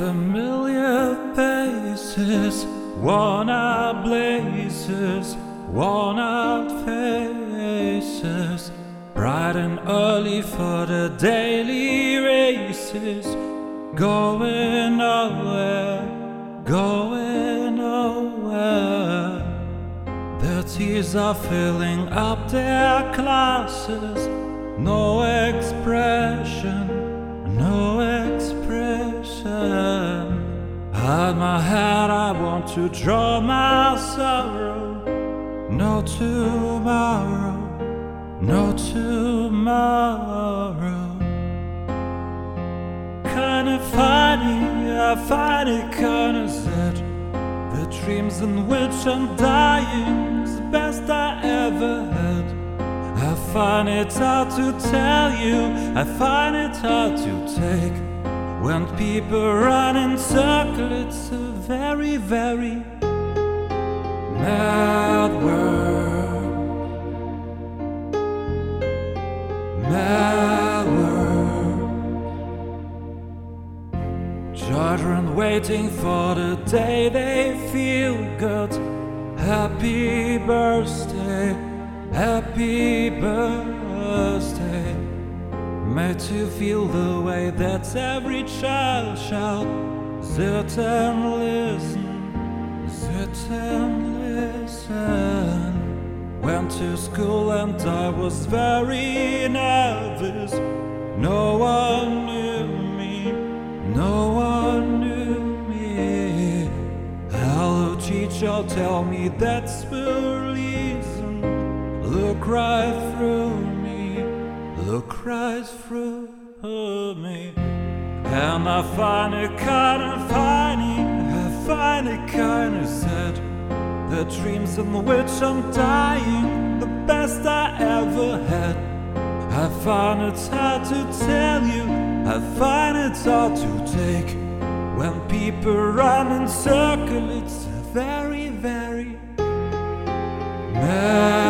Familiar faces, worn out blazes, worn out faces, bright and early for the daily races, going nowhere, going nowhere. The tears are filling up their glasses, no expression, Hide my head, I want to draw my sorrow. No tomorrow, no tomorrow. Kinda funny, I find it kinda sad. The dreams in which I'm dying is the best I ever had. I find it hard to tell you, I find it hard to take. When people run in circles, it's a very, very mad world. Mad world. Children waiting for the day they feel good. Happy birthday, happy birthday. Made to feel the way that every child shall and listen, and listen. Went to school and I was very nervous. No one knew me, no one knew me. Hello, teacher, tell me that's the reason. Look right through right through me. And I find it kinda funny, I find it kinda sad. The dreams in which I'm dying, the best I ever had. I find it hard to tell you, I find it hard to take. When people run in circles, it's very, very mad